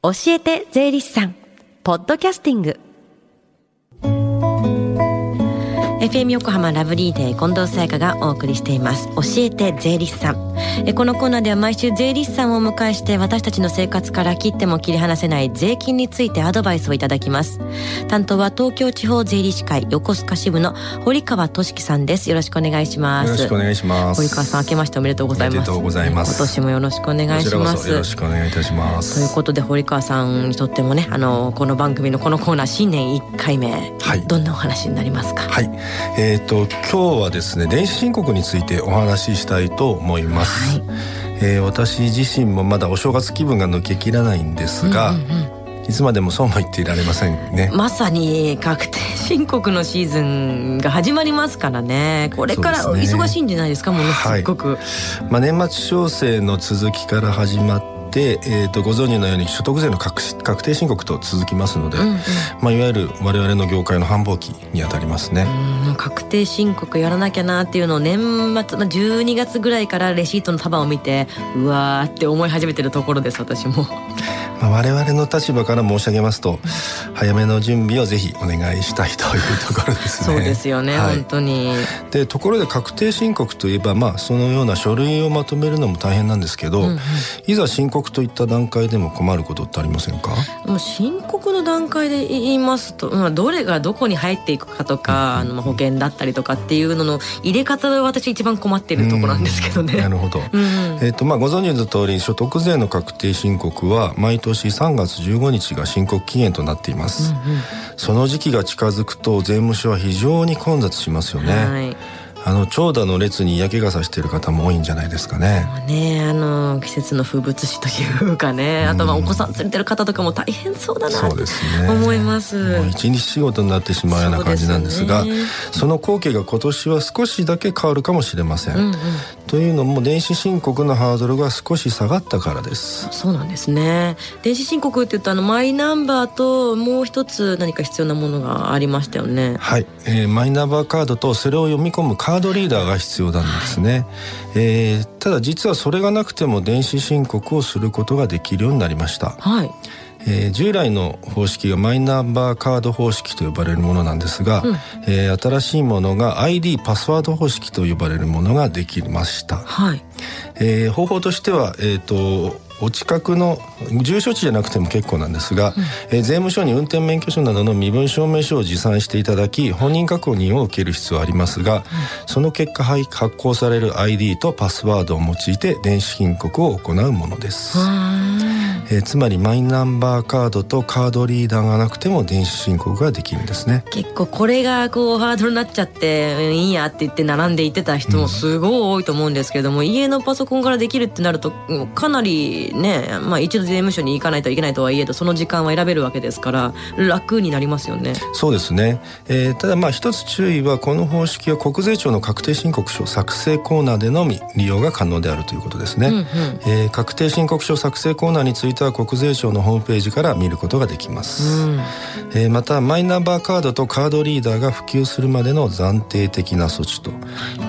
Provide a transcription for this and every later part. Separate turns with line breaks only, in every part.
教えて税理士さん。ポッドキャスティング。FM 横浜ラブリーデー近藤沙耶香がお送りしています。教えて税理士さん。えこのコーナーでは毎週税理士さんをお迎えして私たちの生活から切っても切り離せない税金についてアドバイスをいただきます。担当は東京地方税理士会横須賀支部の堀川俊樹さんです。よろしくお願いします。
よろしくお願いします。
堀川さん明けましておめでとうございます。
おめでとうございます。
今年もよろしくお願いします。
よろしくお願いいたします。
ということで堀川さんにとってもねあのこの番組のこのコーナー新年1回目、はい、どんなお話になりますか？
はい。えっ、ー、と今日はですね電子申告についてお話ししたいと思います、はい。えー、私自身もまだお正月気分が抜けきらないんですが、うんうんうん。いつまでもそうも言っていられませんね。
まさに確定申告のシーズンが始まりますからね。これから忙しいんじゃないですか？ものすごく、はい、
まあ、年末調整の続きから始まってで、えーと、ご存知のように所得税の確確定申告と続きますので、うんうん、まあ、いわゆる我々の業界の繁忙期にあたりますね
確定申告やらなきゃなっていうのを年末の12月ぐらいからレシートの束を見てうわーって思い始めてるところです私も。
まあ、我々の立場から申し上げますと早めの準備をぜひお願いしたいというところです
ね。そうですよね、はい、本当に。
でところで確定申告といえば、まあ、そのような書類をまとめるのも大変なんですけど、うんうん、いざ申告といった段階でも困ることってありませんか？
もう申告の段階で言いますと、まあ、どれがどこに入っていくかとか、うん、あの保険だったりとかっていうのの入れ方で私一番困っているところなんですけどね。
なるほど、うんうん、えーとまあ、ご存知の通り所得税の確定申告は毎年3月15日が申告期限となっています、うんうん、その時期が近づくと税務署は非常に混雑しますよね、はいあの長蛇の列に嫌気がさしている方も多いんじゃないですかね。
ねあの季節の風物詩というかね、あとはお子さん連れてる方とかも大変そうだなと思います。
一日仕事になってしまうような感じなんですが、そ、ね、その光景が今年は少しだけ変わるかもしれません。うんうん、というのも電子申告のハードルが少し下がったからです。
そうなんですね。電子申告って言うとあのマイナンバーともう一つ何か必要なものがありましたよね。
はい、えー、マイナンバーカードとそれを読み込むカードリーダーが必要なんですね、はい、えー、ただ実はそれがなくても電子申告をすることができるようになりました。はい。えー、従来の方式がマイナンバーカード方式と呼ばれるものなんですが、うん、えー、新しいものが ID パスワード方式と呼ばれるものができました、はい。えー、方法としては、えーとお近くの住所地じゃなくても結構なんですが、うん、えー、税務署に運転免許証などの身分証明書を持参していただき本人確認を受ける必要はありますが、うん、その結果発行される ID とパスワードを用いて電子申告を行うものです。えー、つまりマイナンバーカードとカードリーダーがなくても電子申告ができるんですね。
結構これがこうハードルになっちゃっていいやって言って並んでいってた人もすごい多いと思うんですけれども、うん、家のパソコンからできるってなるとかなりね、まあ、一度税務署に行かないといけないとはいえどその時間は選べるわけですから楽になりますよね。
そうですね、えー、ただまあ一つ注意はこの方式は国税庁の確定申告書作成コーナーでのみ利用が可能であるということですね、うんうん、えー、確定申告書作成コーナーについては国税庁のホームページから見ることができます、うん、えー、またマイナンバーカードとカードリーダーが普及するまでの暫定的な措置と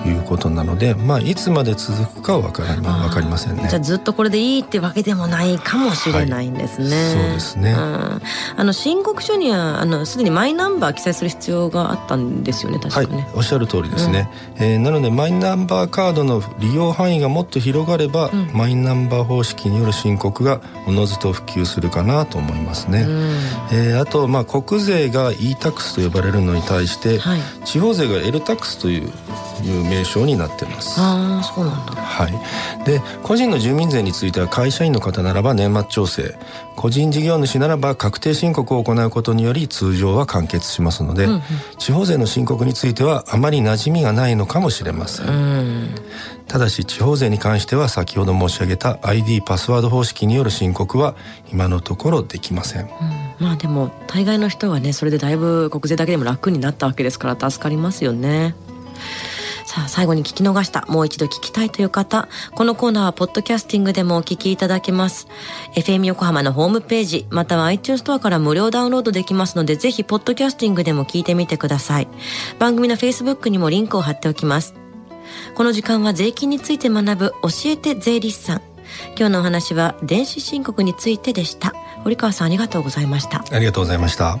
いうことなので、まあ、いつまで続くかは分から分かりませんね。
じゃあずっとこれでいいってわけでもないかもしれないんですね、はい、
そうですね、うん、
あの申告書にはあのすでにマイナンバー記載する必要があったんですよね確かね、はい、
おっしゃる通りですね、うん、えー、なのでマイナンバーカードの利用範囲がもっと広がれば、うん、マイナンバー方式による申告がおのずと普及するかなと思いますね、うん、えー、あとまあ国税が e-tax と呼ばれるのに対して、はい、地方税が l-tax といういう名称になってます。
ああそうなんだ。
はい。で個人の住民税については会社員の方ならば年末調整個人事業主ならば確定申告を行うことにより通常は完結しますので、うんうん、地方税の申告についてはあまり馴染みがないのかもしれません、ん、ただし地方税に関しては先ほど申し上げた ID パスワード方式による申告は今のところできません、うん、
まあでも大概の人はねそれでだいぶ国税だけでも楽になったわけですから助かりますよねさあ最後に聞き逃したもう一度聞きたいという方このコーナーはポッドキャスティングでもお聞きいただけます。FM 横浜のホームページまたは iTunes ストアから無料ダウンロードできますのでぜひポッドキャスティングでも聞いてみてください。番組の Facebook にもリンクを貼っておきます。この時間は税金について学ぶ教えて税理士さん。今日のお話は電子申告についてでした。堀川さんありがとうございました。
ありがとうございました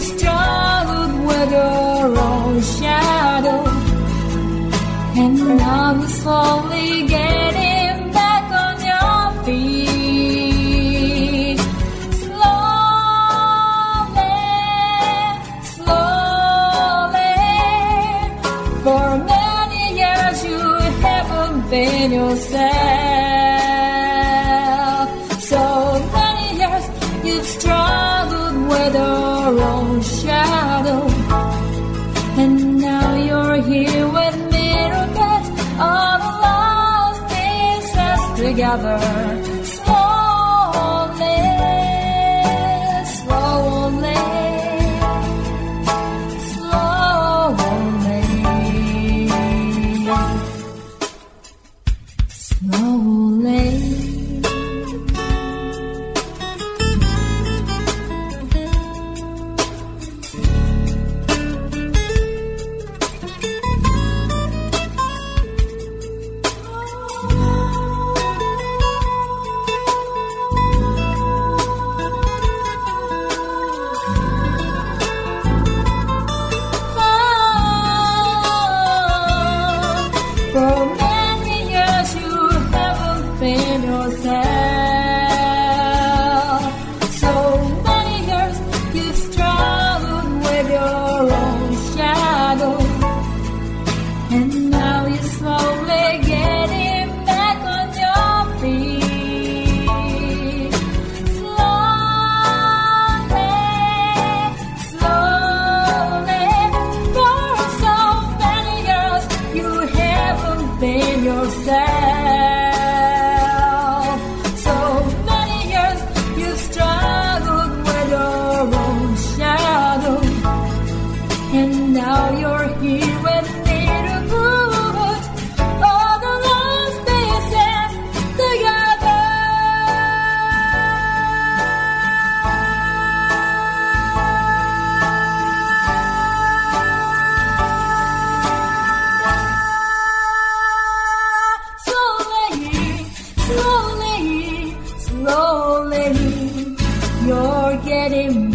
Struggled your own shadow. And now you're slowly getting back on your feet. Slowly, slowly. For many years you haven't been yourself. So many years you've struggled with your own shadow. And now you're here with me get all the lost pieces together. Yourself. let him